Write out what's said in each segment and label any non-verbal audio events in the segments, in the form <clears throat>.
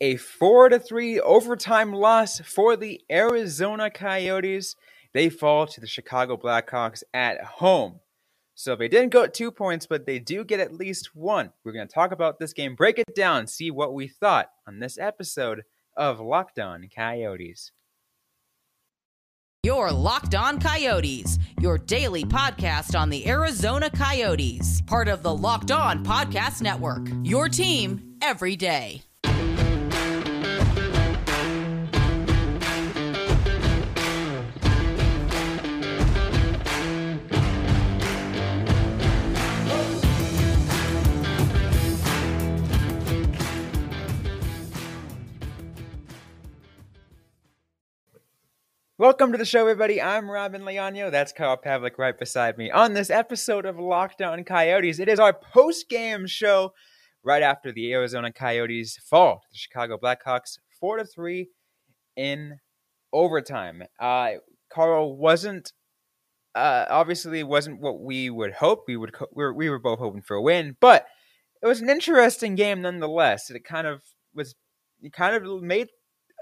a 4 to 3 overtime loss for the Arizona Coyotes. They fall to the Chicago Blackhawks at home. So they didn't go two points, but they do get at least one. We're going to talk about this game, break it down, see what we thought on this episode of Locked On Coyotes. Your Locked On Coyotes, your daily podcast on the Arizona Coyotes, part of the Locked On Podcast Network. Your team every day. Welcome to the show, everybody. I'm Robin Leonio. That's Kyle Pavlik right beside me. On this episode of Locked On Coyotes, it is our post-game show right after the Arizona Coyotes fall to the Chicago Blackhawks four to three in overtime. Uh, Carl wasn't uh, obviously wasn't what we would hope. We would we were, we were both hoping for a win, but it was an interesting game nonetheless. It kind of was it kind of made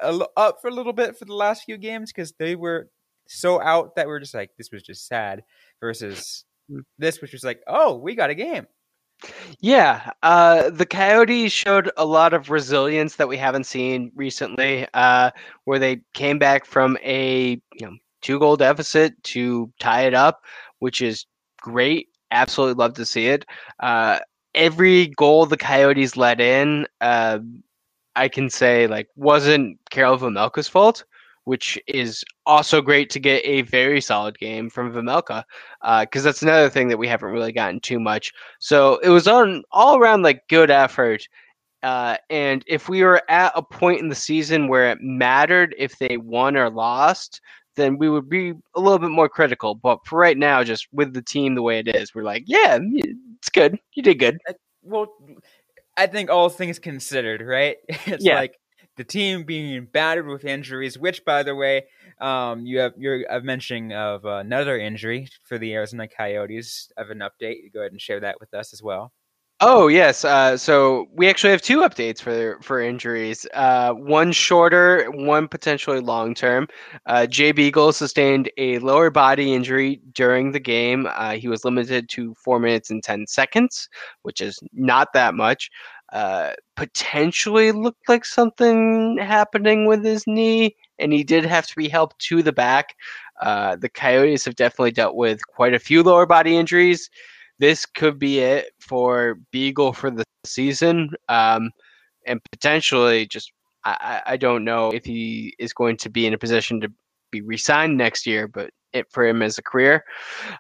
up for a little bit for the last few games because they were so out that we are just like this was just sad versus mm. this which was like oh we got a game. Yeah uh, the coyotes showed a lot of resilience that we haven't seen recently uh, where they came back from a you know two goal deficit to tie it up which is great. Absolutely love to see it. Uh, every goal the coyotes let in uh, I can say like wasn't Karel Vejmelka's fault, which is also great to get a very solid game from Vamelka, because uh, that's another thing that we haven't really gotten too much. So it was on all around like good effort. Uh, and if we were at a point in the season where it mattered if they won or lost, then we would be a little bit more critical. But for right now, just with the team the way it is, we're like, yeah, it's good. You did good. Well, I think all things considered, right? <laughs> It's yeah. like the team being battered with injuries, which, by the way, um, you have you're uh, mentioning of another injury for the Arizona Coyotes. Of an update, go ahead and share that with us as well. Oh yes, uh, so we actually have two updates for for injuries. Uh, one shorter, one potentially long term. Uh, Jay Beagle sustained a lower body injury during the game. Uh, he was limited to four minutes and ten seconds, which is not that much. Uh, potentially looked like something happening with his knee, and he did have to be helped to the back. Uh, the Coyotes have definitely dealt with quite a few lower body injuries this could be it for Beagle for the season, um, and potentially just I, I don't know if he is going to be in a position to be re-signed next year, but it for him as a career.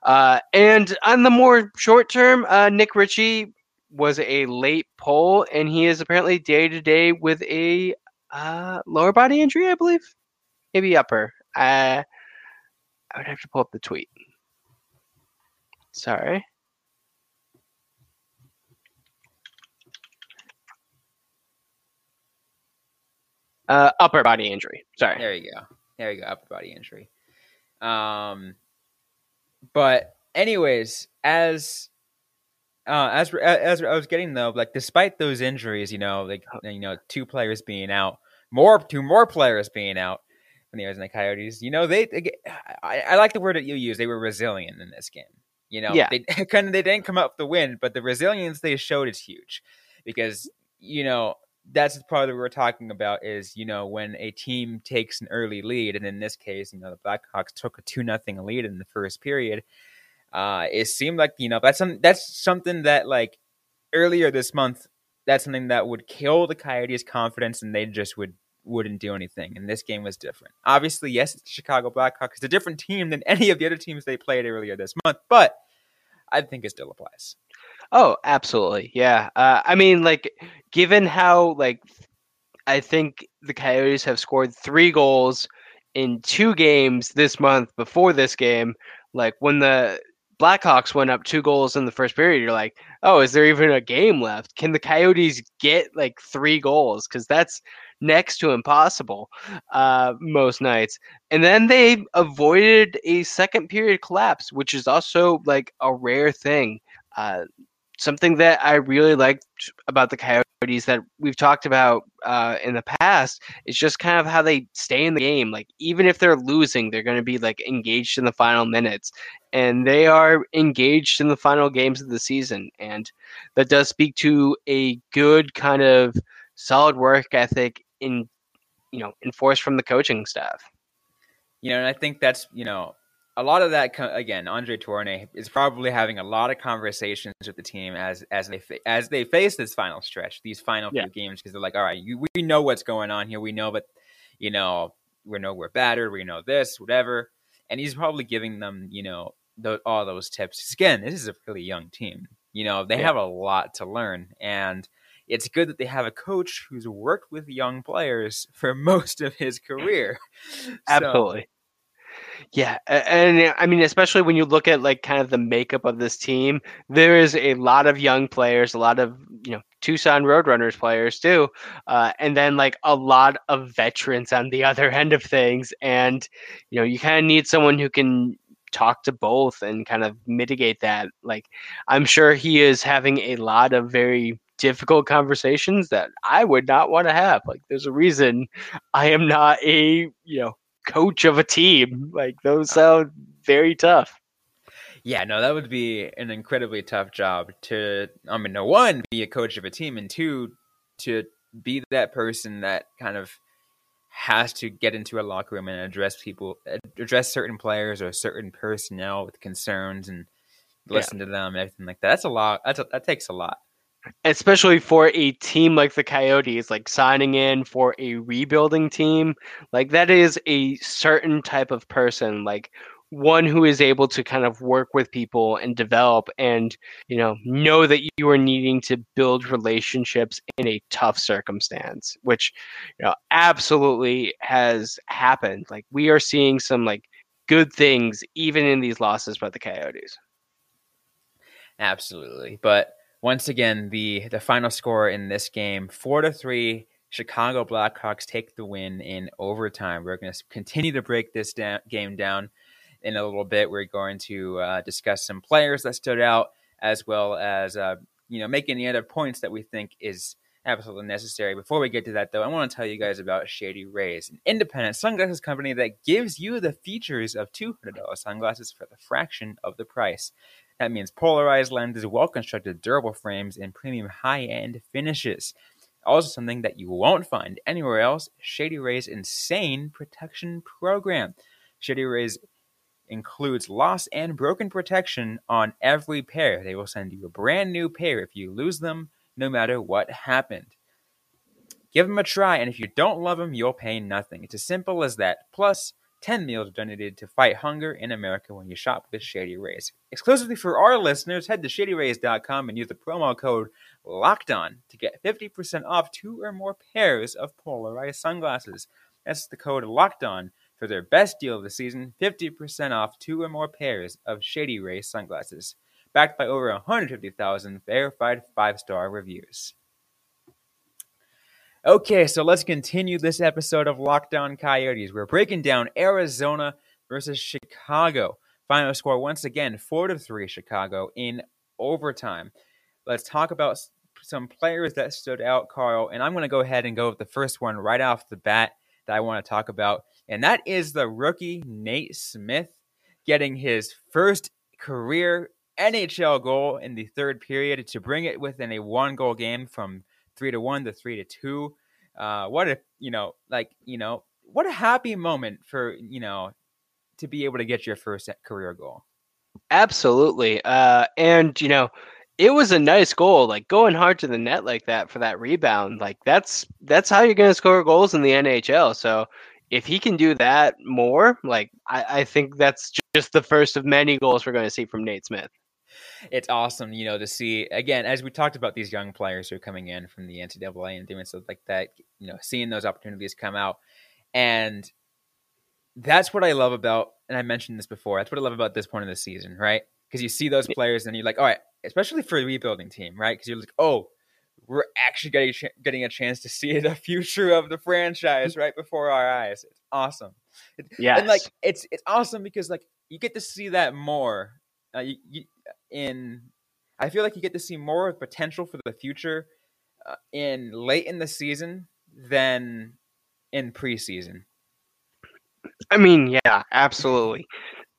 Uh, and on the more short term, uh, Nick Ritchie was a late pull, and he is apparently day to day with a uh, lower body injury, I believe, maybe upper. Uh, I would have to pull up the tweet. Sorry. Uh, upper body injury. Sorry. There you go. There you go. Upper body injury. Um, but anyways, as uh, as as I was getting though, like despite those injuries, you know, like you know, two players being out, more two more players being out from the Arizona Coyotes, you know, they, they I, I, like the word that you use. They were resilient in this game. You know, yeah. they <laughs> kind of they didn't come up with the win, but the resilience they showed is huge because you know that's the part that we're talking about is you know when a team takes an early lead, and in this case, you know the Blackhawks took a two nothing lead in the first period. Uh, it seemed like you know that's some that's something that like earlier this month that's something that would kill the Coyotes' confidence, and they just would wouldn't do anything. And this game was different. Obviously, yes, it's the Chicago Blackhawks. It's a different team than any of the other teams they played earlier this month, but I think it still applies. Oh, absolutely. Yeah. Uh, I mean, like, given how, like, I think the Coyotes have scored three goals in two games this month before this game, like, when the Blackhawks went up two goals in the first period, you're like, oh, is there even a game left? Can the Coyotes get, like, three goals? Because that's next to impossible uh, most nights. And then they avoided a second period collapse, which is also, like, a rare thing. Uh, something that I really liked about the Coyotes that we've talked about uh, in the past is just kind of how they stay in the game. Like even if they're losing, they're going to be like engaged in the final minutes, and they are engaged in the final games of the season, and that does speak to a good kind of solid work ethic in you know enforced from the coaching staff. You know, and I think that's you know a lot of that again, Andre Tourigny is probably having a lot of conversations with the team as as they as they face this final stretch, these final yeah. few games, because they're like, all right, you, we know what's going on here. We know but you know, we know we're battered. We know this, whatever. And he's probably giving them, you know, the, all those tips. Again, this is a really young team. You know, they yeah. have a lot to learn, and it's good that they have a coach who's worked with young players for <laughs> most of his career. Absolutely. So, yeah, and I mean, especially when you look at like kind of the makeup of this team, there is a lot of young players, a lot of you know Tucson Roadrunners players too, uh, and then like a lot of veterans on the <laughs> other end of things, and you know you kind of need someone who can talk to both and kind of mitigate that. Like, I'm sure he is having a lot of very difficult conversations that I would not want to have. Like, there's a reason I am not a you know coach of a team. Like those uh, sound very tough. Yeah, no, that would be an incredibly tough job to. I mean, no one be a coach of a team, and two to be that person that kind of has to get into a locker room and address people, address certain players or certain personnel with concerns and listen yeah. to them and everything like that. That's a lot. That's a, that takes a lot especially for a team like the Coyotes, like signing in for a rebuilding team, like that is a certain type of person, like one who is able to kind of work with people and develop and you know know that you are needing to build relationships in a tough circumstance which you know absolutely has happened. Like we are seeing some like good things even in these losses by the coyotes. Absolutely. But once again, the the final score in this game, four to three. Chicago Blackhawks take the win in overtime. We're going to continue to break this game down in a little bit. We're going to uh, discuss some players that stood out, as well as uh, you know make any other points that we think is absolutely necessary. Before we get to that, though, I want to tell you guys about Shady Rays, an independent sunglasses company that gives you the features of $200 sunglasses for the fraction of the price. That means polarized lenses, well constructed, durable frames, and premium high end finishes. Also, something that you won't find anywhere else Shady Rays Insane Protection Program. Shady Rays includes loss and broken protection on every pair. They will send you a brand new pair if you lose them, no matter what happened. Give them a try, and if you don't love them, you'll pay nothing. It's as simple as that. Plus, 10 meals donated to fight hunger in America when you shop with Shady Rays. Exclusively for our listeners, head to shadyrays.com and use the promo code LOCKEDON to get 50% off two or more pairs of polarized sunglasses. That's the code LOCKEDON for their best deal of the season 50% off two or more pairs of Shady Rays sunglasses. Backed by over 150,000 verified five star reviews. Okay, so let's continue this episode of Locked On Coyotes. We're breaking down Arizona versus Chicago. Final score once again, four to three Chicago in overtime. Let's talk about some players that stood out, Carl. And I'm going to go ahead and go with the first one right off the bat that I want to talk about, and that is the rookie Nate Smith getting his first career NHL goal in the third period to bring it within a one goal game from three to one to three to two. Uh, what a you know, like you know, what a happy moment for you know to be able to get your first career goal. Absolutely, uh, and you know, it was a nice goal. Like going hard to the net like that for that rebound, like that's that's how you're going to score goals in the NHL. So if he can do that more, like I, I think that's just the first of many goals we're going to see from Nate Smith it's awesome, you know, to see again as we talked about these young players who are coming in from the NCAA and doing stuff like that. You know, seeing those opportunities come out, and that's what I love about. And I mentioned this before. That's what I love about this point of the season, right? Because you see those players and you're like, all right, especially for a rebuilding team, right? Because you're like, oh, we're actually getting getting a chance to see <laughs> the future of the franchise right before our eyes. It's awesome. Yeah, and like it's it's awesome because like you get to see that more. Uh, you, you, in I feel like you get to see more of potential for the future uh, in late in the season than in preseason. I mean, yeah, absolutely.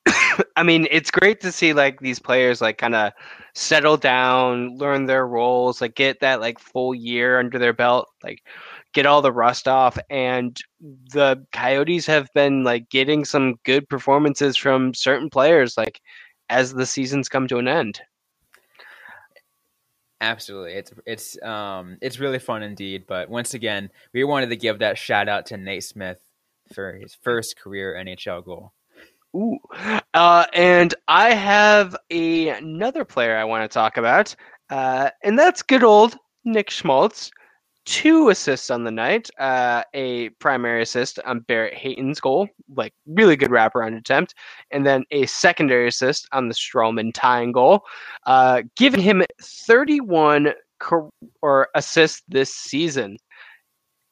<coughs> I mean, it's great to see like these players like kind of settle down, learn their roles, like get that like full year under their belt, like get all the rust off. And the Coyotes have been like getting some good performances from certain players, like as the seasons come to an end. Absolutely, it's it's um it's really fun indeed. But once again, we wanted to give that shout out to Nate Smith for his first career NHL goal. Ooh. Uh, and I have a, another player I want to talk about, uh, and that's good old Nick Schmaltz. Two assists on the night, uh, a primary assist on Barrett Hayton's goal, like really good wraparound attempt, and then a secondary assist on the Stralman tying goal, uh, giving him 31 cor- or assists this season.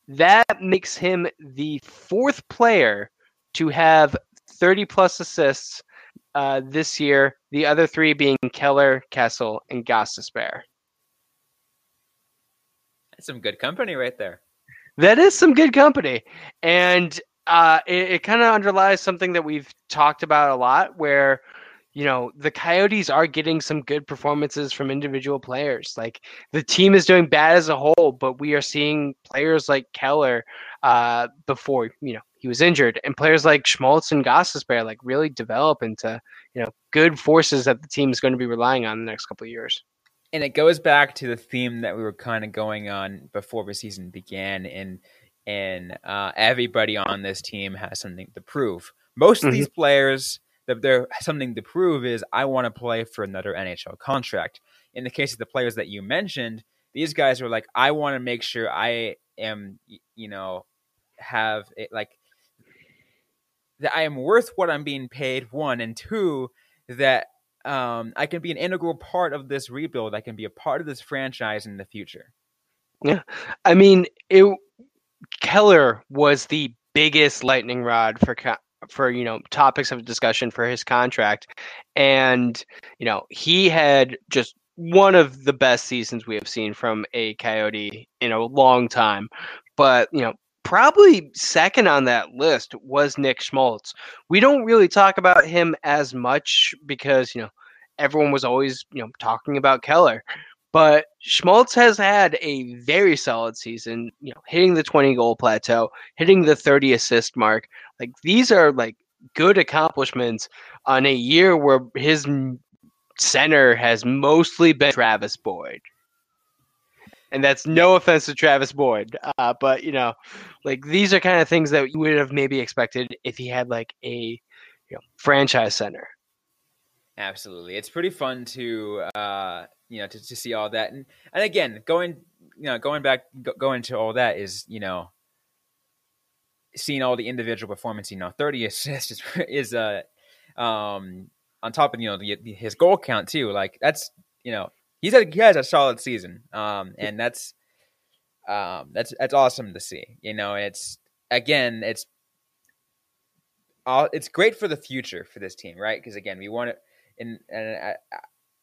That makes him the fourth player to have 30 plus assists uh, this year. The other three being Keller, Kessel, and Gostisbehere. That's <laughs> some good company right there. That is some good company, and uh, it, it kind of underlies something that we've talked about a lot, where you know the Coyotes are getting some good performances from individual players. Like the team is doing bad as a whole, but we are seeing players like Keller uh, before you know he was injured, and players like Schmaltz and Gostisbehere like really develop into you know good forces that the team is going to be relying on the next couple of years. And it goes back to the theme that we were kind of going on before the season began, and and uh, everybody on this team has something to prove. Most of mm-hmm. these players, that they're something to prove is I want to play for another NHL contract. In the case of the players that you mentioned, these guys are like, I want to make sure I am, you know, have it like that I am worth what I'm being paid. One and two, that um, I can be an integral part of this rebuild. I can be a part of this franchise in the future. Yeah, I mean, it. Keller was the biggest lightning rod for for you know topics of discussion for his contract, and you know he had just one of the best seasons we have seen from a Coyote in a long time. But you know, probably second on that list was Nick Schmaltz. We don't really talk about him as much because, you know, everyone was always, you know, talking about Keller. But Schmaltz has had a very solid season, you know, hitting the 20 goal plateau, hitting the 30 assist mark. Like these are like good accomplishments on a year where his center has mostly been Travis Boyd and that's no offense to Travis Boyd, uh, but you know, like these are kind of things that you would have maybe expected if he had like a you know franchise center. Absolutely, it's pretty fun to uh, you know to, to see all that, and and again going you know going back go, going to all that is you know seeing all the individual performance. You know, thirty <laughs> assists is, is uh, um on top of you know the, his goal count too. Like that's you know he's a, he has a solid season, um, and that's um, that's that's awesome to see. You know, it's again, it's all it's great for the future for this team, right? Because again, we want it, and and I,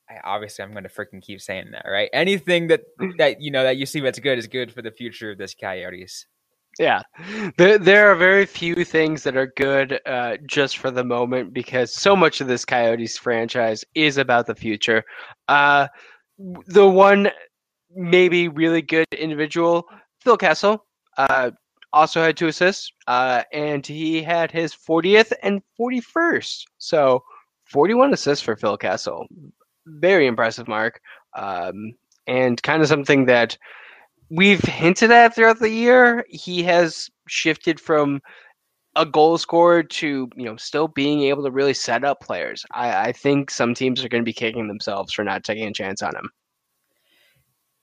I, obviously I'm going to freaking keep saying that, right? Anything that <clears throat> that you know that you see that's good is good for the future of this Coyotes. Yeah, there there are very few things that are good uh, just for the moment because so much of this Coyotes franchise is about the future. Uh, the one maybe really good individual, Phil Kessel, uh, also had two assists, uh, and he had his 40th and 41st. So 41 assists for Phil Kessel. Very impressive mark. Um, and kind of something that we've hinted at throughout the year. He has shifted from a goal scorer to you know still being able to really set up players. I, I think some teams are going to be kicking themselves for not taking a chance on him.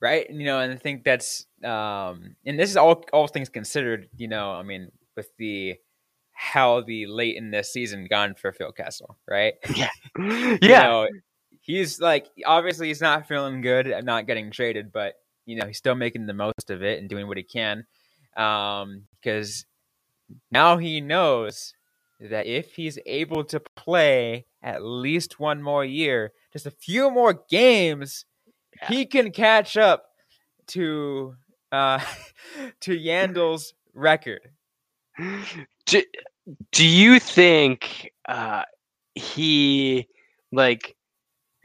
Right, you know, and I think that's um, and this is all all things considered. You know, I mean, with the how the late in this season gone for Phil Kessel, right? <laughs> Yeah, <laughs> <laughs> yeah. You know, he's like obviously he's not feeling good at not getting traded, but you know he's still making the most of it and doing what he can um, because now he knows that if he's able to play at least one more year, just a few more games, Yeah. he can catch up to uh <laughs> to Yandle's record. <gasps> do, do you think uh, he like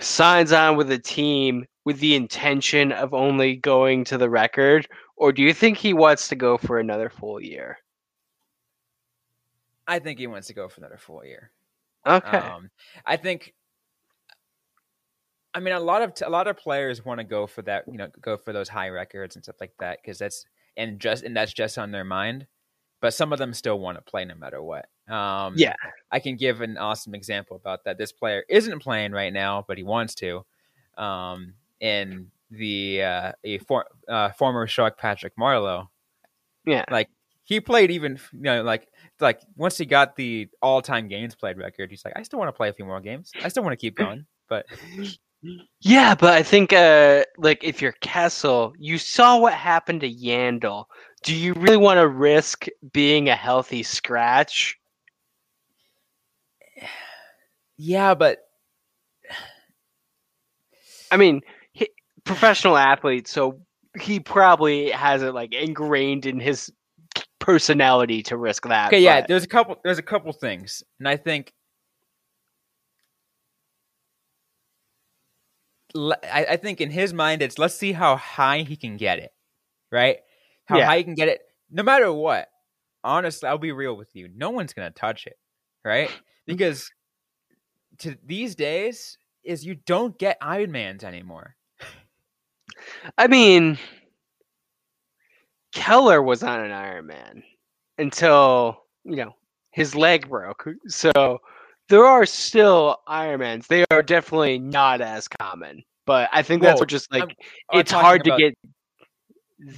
signs on with a team with the intention of only going to the record or do you think he wants to go for another full year I think he wants to go for another full year. okay Um, I think. I mean, a lot of a lot of players want to go for that, you know, go for those high records and stuff like that because that's and just and that's just on their mind. But some of them still want to play no matter what. Um, Yeah. I can give an awesome example about that. This player isn't playing right now, but he wants to. Um, and the uh, a for, uh, former Shark Patrick Marleau, yeah like he played even you know like like once he got the all time games played record, he's like, I still want to play a few more games. I still want to keep going. But <laughs> yeah but i think uh like if you're kessel you saw what happened to yandle do you really want to risk being a healthy scratch <sighs> yeah, but I mean, he, professional athlete, so he probably has it like ingrained in his personality to risk that. okay, yeah. but- There's a couple. There's a couple things, and I think. I, I think in his mind, it's let's see how high he can get it, right? How Yeah. high he can get it, no matter what. Honestly, I'll be real with you. No one's gonna touch it, right? <laughs> Because to these days is you don't get Ironmans anymore. I mean, Keller was on an Ironman until you know his leg broke. So there are still Ironmans. They are definitely not as common, but I think that's just like I'm- it's hard to get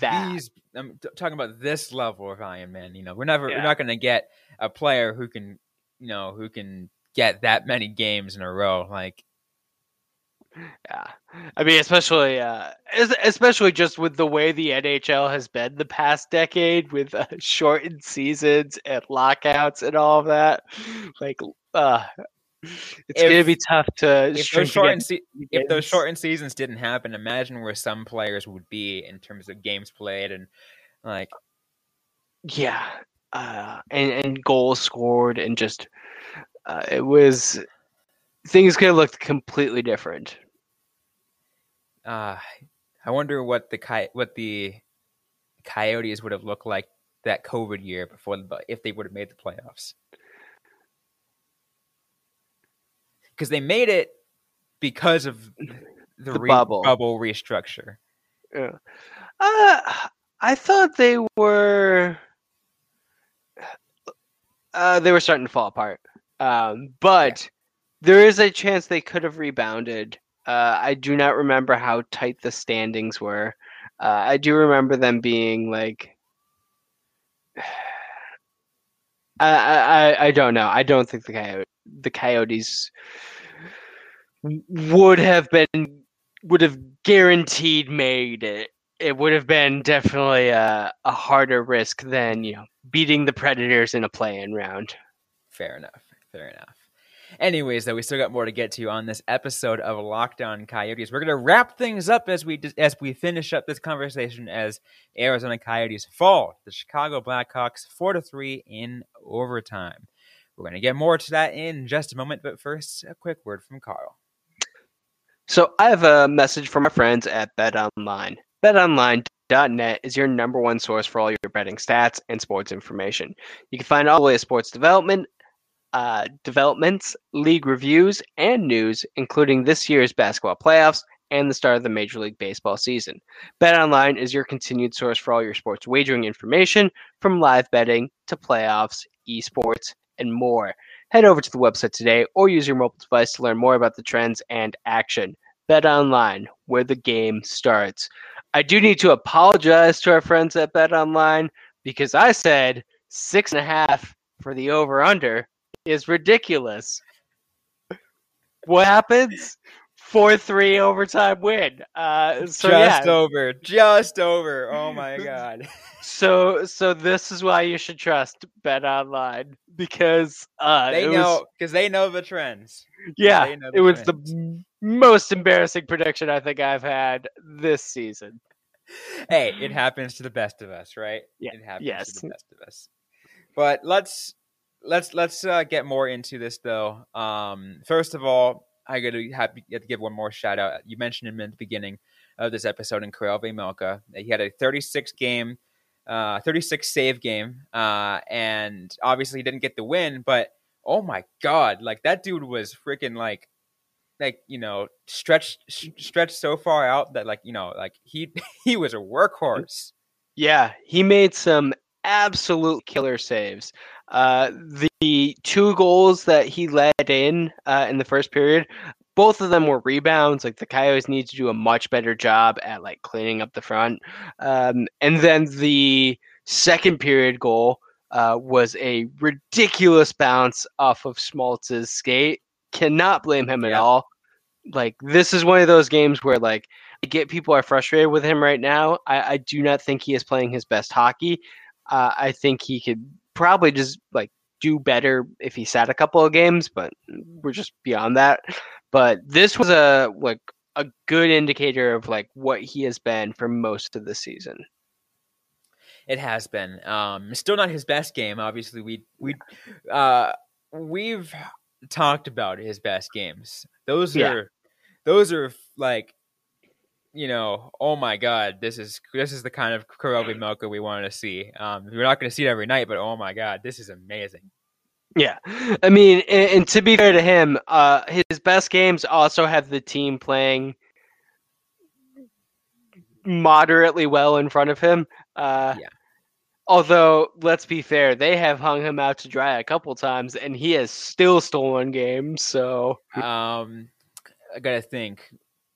that. These, I'm t- talking about this level of Iron Man. You know, we're never, Yeah. we're not going to get a player who can, you know, who can get that many games in a row. Like, Yeah, I mean, especially, uh, especially just with the way the NHL has been the past decade, with uh, shortened seasons and lockouts and all of that. Like, uh, it's gonna be tough to if those shortened, se- if those shortened seasons didn't happen, imagine where some players would be in terms of games played and like, yeah, uh, and and goals scored, and just uh, it was things could have looked completely different. uh, I wonder what the coy- what the Coyotes would have looked like that COVID year before the, if they would have made the playoffs. Because they made it because of the, The re- bubble. bubble restructure. Yeah. Uh, I thought they were. Uh, they were starting to fall apart. Um, but there is a chance they could have rebounded. Uh, I do not remember how tight the standings were. Uh, I do remember them being like. <sighs> I, I I- don't know. I don't think the coyote the coyotes would have been would have guaranteed made it. It would have been definitely a, a harder risk than you know beating the Predators in a play-in round. Fair enough. Fair enough. Anyways, though, we still got more to get to on this episode of Locked On Coyotes. We're gonna wrap things up as we as we finish up this conversation as Arizona Coyotes fall the Chicago Blackhawks four to three in overtime. We're gonna get more to that in just a moment, but first, a quick word from Carl. So I have a message from my friends at BetOnline. BetOnline.net is your number one source for all your betting stats and sports information. You can find all the latest sports development, uh, developments, league reviews, and news, including this year's basketball playoffs and the start of the Major League Baseball season. BetOnline is your continued source for all your sports wagering information, from live betting to playoffs, esports, and more. Head over to the website today or use your mobile device to learn more about the trends and action. Bet online, where the game starts. I do need to apologize to our friends at Bet Online because I said six and a half for the over under is ridiculous. What happens? 4 3 overtime win. Uh, so, just yeah. over, just over. Oh my <laughs> god. So so this is why you should trust Bet Online because uh they know because they know the trends. yeah know it the was the most embarrassing prediction I think I've had this season. Hey, it happens to the best of us, right? Yeah, It happens yes. to the best of us. But let's let's let's uh, get more into this though. Um, first of all, I got to have, to give one more shout out. You mentioned him in the beginning of this episode in Karel Vejmelka. He had a 36 game, uh, 36 save game, uh, and obviously he didn't get the win. But oh my god, like that dude was freaking like, like you know, stretched stretched so far out that like you know, like he <laughs> he was a workhorse. Yeah, he made some absolute killer saves. Uh, the two goals that he led in uh, in the first period, both of them were rebounds. Like the Coyotes need to do a much better job at like cleaning up the front. Um, and then the second period goal uh, was a ridiculous bounce off of Schmaltz's skate. Cannot blame him at Yeah. all. Like this is one of those games where like I get people are frustrated with him right now. I, I do not think he is playing his best hockey. Uh, I think he could probably just like do better if he sat a couple of games, but we're just beyond that. But this was a like a good indicator of like what he has been for most of the season. It has been. Um, still not his best game. Obviously, we we uh, we've talked about his best games. Those Yeah. are those are like you know, oh my god, this is this is the kind of Karel Vejmelka we wanted to see. Um, we're not going to see it every night, but oh my god, this is amazing. Yeah, I mean, and, and to be fair to him, uh, his best games also have the team playing moderately well in front of him. Uh, Yeah. Although, let's be fair, they have hung him out to dry a couple times, and he has still stolen games. So Um, I got to think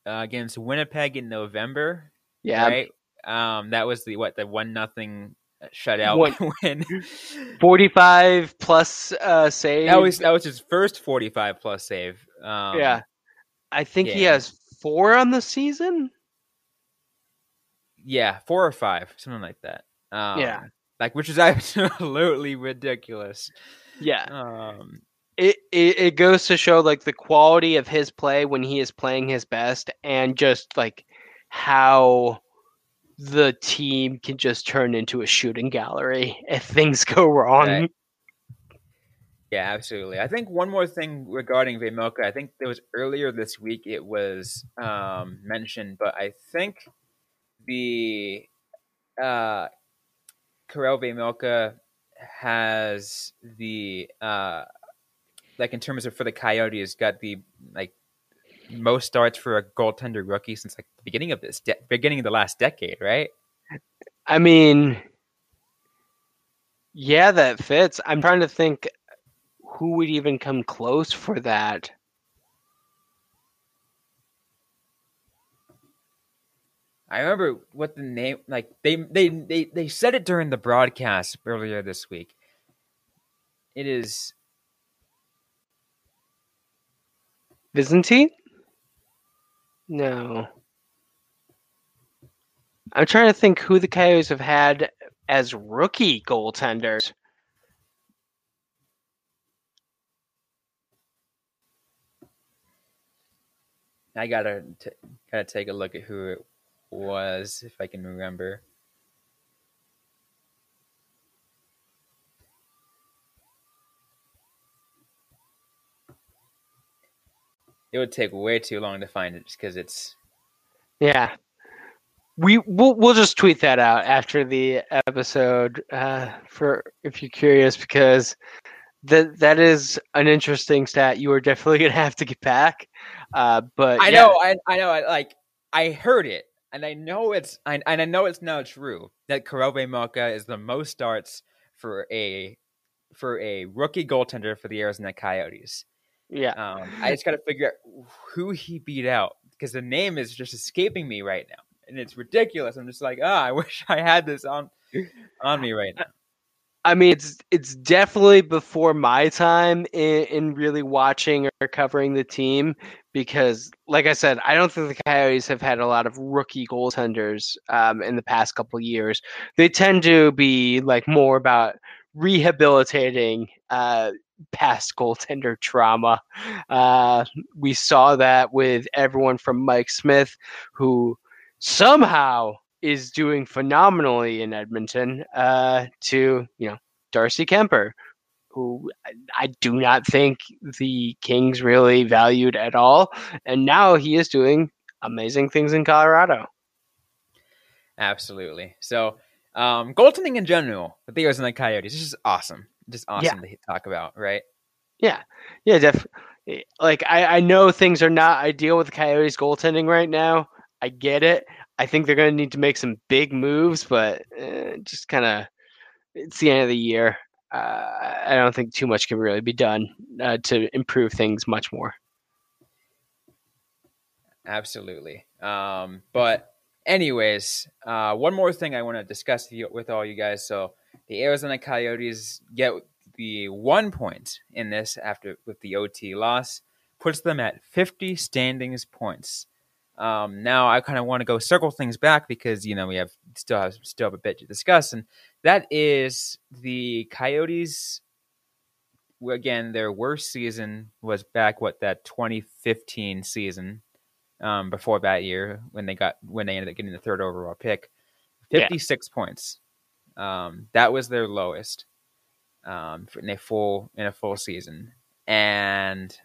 uh, against Winnipeg in November, yeah, right? Um, that was the what the one nothing shutout One- <laughs> win. forty-five plus uh, saves. That was that was his first forty five plus save. Um, yeah. I think he has four on the season. yeah, four or five, something like that. Um, Yeah. like which is <laughs> absolutely ridiculous. Yeah, Um, it, it it goes to show like the quality of his play when he is playing his best and just like how the team can just turn into a shooting gallery <laughs> if things go wrong. Yeah, absolutely. I think one more thing regarding Vejmelka. I think there was earlier this week it was um, mentioned, but I think the uh, Karel Vejmelka has the uh, like in terms of for the Coyotes got the like most starts for a goaltender rookie since like the beginning of this de- beginning of the last decade, right? I mean, yeah, that fits. I'm trying to think who would even come close for that. I remember what the name like they they they they said it during the broadcast earlier this week. It is Byzantine? No. I'm trying to think who the Coyotes have had as rookie goaltenders. I gotta t- gotta take a look at who it was if I can remember. It would take way too long to find it just because it's Yeah. We we'll, we'll just tweet that out after the episode uh, for if you're curious because that that is an interesting stat. You are definitely gonna have to get back. Uh, but I yeah, know, I, I know, I like, I heard it, and I know it's, I, and I know it's now true that Karel Vejmelka is the most starts for a, for a rookie goaltender for the Arizona Coyotes. Yeah, Um, I just got to figure out who he beat out because the name is just escaping me right now, and it's ridiculous. I'm just like, ah, I <laughs> wish I had this on, on me right now. I mean it's it's definitely before my time in, in really watching or covering the team because, like I said, I don't think the Coyotes have had a lot of rookie goaltenders um, in the past couple years. They tend to be like more about rehabilitating uh, past goaltender trauma. Uh, we saw that with everyone from Mike Smith, who somehow is doing phenomenally in Edmonton, uh, to you know Darcy Kuemper, who I do not think the Kings really valued at all, and now he is doing amazing things in Colorado. Absolutely. So, um, goaltending in general, the Arizona Coyotes, this is awesome. Just awesome yeah. to talk about, right? Yeah, yeah, definitely. Like I, I know things are not ideal with the Coyotes goaltending right now. I get it. I think they're going to need to make some big moves, but uh, just kind of it's the end of the year. Uh, I don't think too much can really be done uh, to improve things much more. Absolutely. Um, but anyways, uh, one more thing I want to discuss with all you guys. So the Arizona Coyotes get the one point in this after with the OT loss, puts them at 50 standings points. Um, now I kind of want to go circle things back because you know we have still have still have a bit to discuss, and that is the Coyotes. Again, their worst season was back what that 2015 season. Um, before that year, when they got when they ended up getting the third overall pick, 56 yeah. points. Um, that was their lowest um, in a full in a full season, and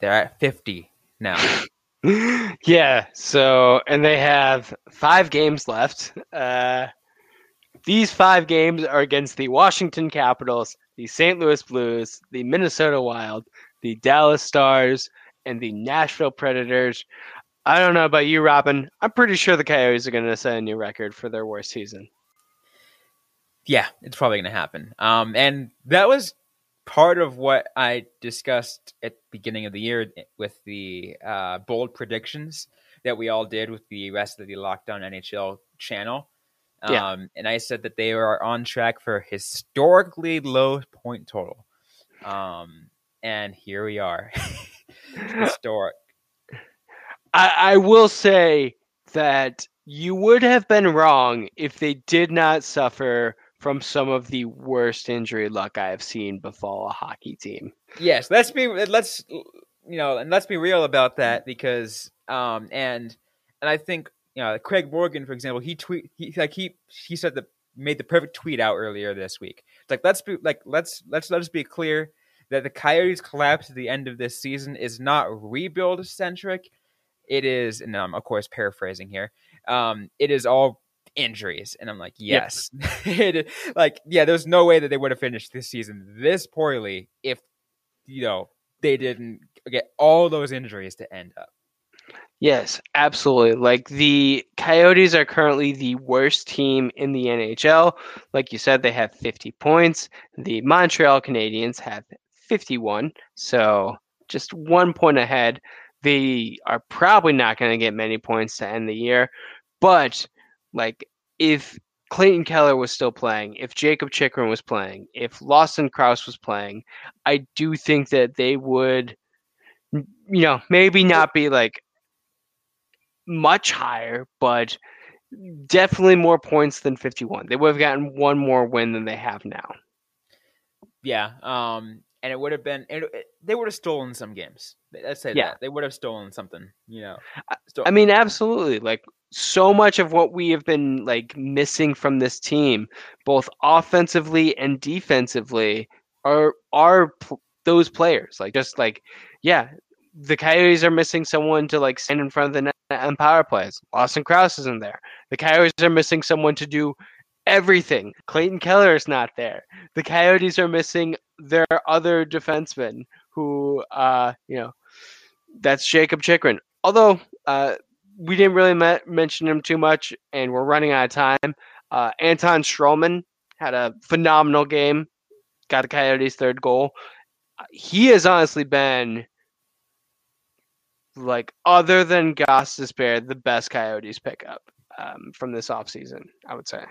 they're at 50 now. <laughs> yeah. So, and they have five games left. Uh, these five games are against the Washington Capitals, the St. Louis Blues, the Minnesota Wild, the Dallas Stars, and the Nashville Predators. I don't know about you, Robin. I'm pretty sure the Coyotes are going to set a new record for their worst season. Yeah, it's probably going to happen. Um, and that was part of what I discussed at the beginning of the year with the uh, bold predictions that we all did with the rest of the Locked On NHL channel. Um, yeah. And I said that they are on track for historically low point total. Um, and here we are. <laughs> Historic. I, I will say that you would have been wrong if they did not suffer from some of the worst injury luck I have seen befall a hockey team. Yes, let's be let's you know, and let's be real about that because um and and I think you know Craig Morgan, for example, he tweet he like he he said the made the perfect tweet out earlier this week. It's like let's be like let's let's let us be clear that the Coyotes collapse at the end of this season is not rebuild centric. It is, and I'm of course paraphrasing here. Um, it is all injuries. And I'm like, yes. <laughs> Yep. like, yeah, there's no way that they would have finished this season this poorly if, you know, they didn't get all those injuries to end up. Yes, absolutely. Like the Coyotes are currently the worst team in the NHL. Like you said, they have 50 points. The Montreal Canadiens have 51. So just one point ahead. They are probably not going to get many points to end the year. But like if Clayton Keller was still playing, if Jacob Chychrun was playing, if Lawson Crouse was playing, I do think that they would, you know, maybe not be like much higher, but definitely more points than 51. They would have gotten one more win than they have now. Yeah. Um, and it would have been, it, it, they would have stolen some games. Let's say yeah. that. They would have stolen something, you know. I mean, absolutely. Like, so much of what we have been like missing from this team, both offensively and defensively, are are pl- those players. Like just like, yeah, the Coyotes are missing someone to like stand in front of the net and power plays. Lawson Crouse isn't there. The Coyotes are missing someone to do everything. Clayton Keller is not there. The Coyotes are missing their other defenseman who, uh, you know, that's Jacob Chychrun. Although uh, we didn't really me- mention him too much, and we're running out of time. Uh, Anton Stralman had a phenomenal game, got the Coyotes' third goal. He has honestly been, like, other than Gostisbehere, the best Coyotes pickup um, from this offseason, I would say.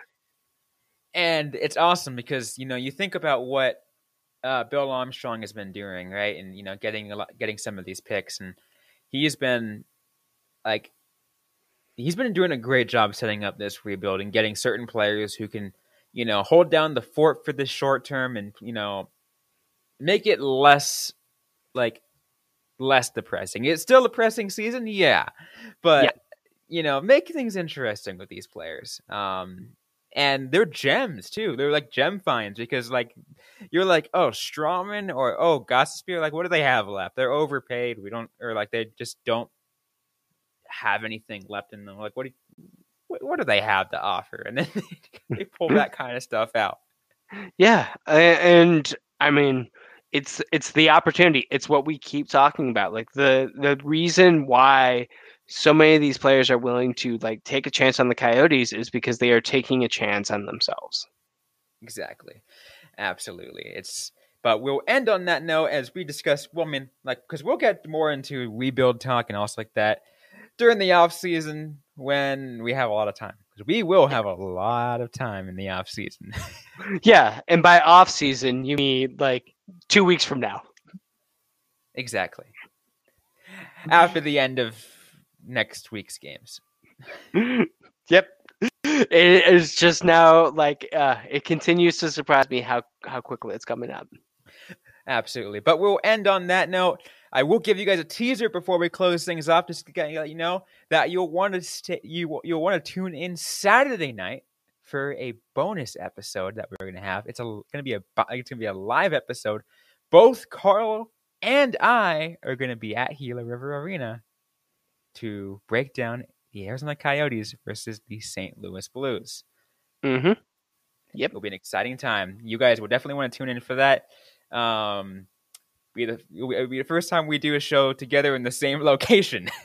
And it's awesome because, you know, you think about what uh, Bill Armstrong has been doing, right? And, you know, getting a lot, getting some of these picks. And he's been, like, he's been doing a great job setting up this rebuild and getting certain players who can, you know, hold down the fort for the short term and, you know, make it less like less depressing. It's still a depressing season, yeah. But Yeah. you know, make things interesting with these players. Um and they're gems too. They're like gem finds because like you're like, oh, Stralman or oh, Gostisbehere, like what do they have left? They're overpaid. We don't or like they just don't have anything left in them. Like what do you, what, what do they have to offer? And then <laughs> they pull that <clears throat> kind of stuff out. Yeah, and I mean, it's it's the opportunity. It's what we keep talking about. Like the the reason why so many of these players are willing to like take a chance on the Coyotes is because they are taking a chance on themselves. Exactly. Absolutely. It's but we'll end on that note as we discuss well, I mean, like because we'll get more into rebuild talk and also like that during the off season when we have a lot of time. Because we will have a lot of time in the off season. <laughs> Yeah, and by off season you mean like two weeks from now. exactly. After the end of next week's games. <laughs> yep. It is just now like uh, it continues to surprise me how how quickly it's coming up. Absolutely. But we'll end on that note. I will give you guys a teaser before we close things off, just to let you know that you'll want to stay, you you'll want to tune in Saturday night for a bonus episode that we're going to have. It's a going to be a it's going to be a live episode. Both Carl and I are going to be at Gila River Arena to break down the Arizona Coyotes versus the St. Louis Blues. Mm-hmm. Yep. It'll be an exciting time. You guys will definitely want to tune in for that. Um, be the it'll be the first time we do a show together in the same <laughs> location. <laughs>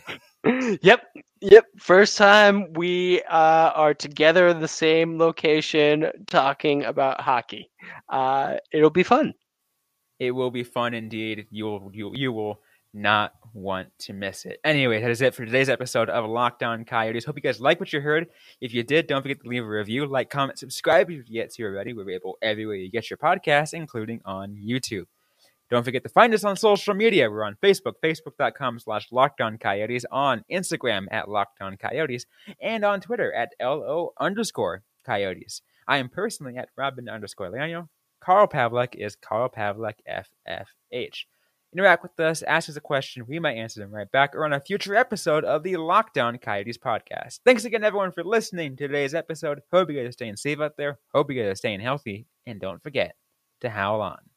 Yep. Yep. First time we uh, are together in the same location talking about hockey. Uh, it'll be fun. it will be fun indeed. You will you you will not want to miss it. Anyway, that is it for today's episode of Locked On Coyotes. Hope you guys like what you heard. If you did, don't forget to leave a review, like, comment, subscribe if you yet to already. We're available everywhere you get your podcasts, including on YouTube. Don't forget to find us on social media. We're on Facebook, facebook.com slash locked on coyotes, on Instagram at locked on coyotes, and on Twitter at LO underscore coyotes. I am personally at Robin underscore Leonio. Carl Pavlik is Carl Pavlik FFH. Interact with us, ask us a question, we might answer them right back, or on a future episode of the Locked On Coyotes podcast. Thanks again, everyone, for listening to today's episode. Hope you guys are staying safe out there. Hope you guys are staying healthy. And don't forget to howl on.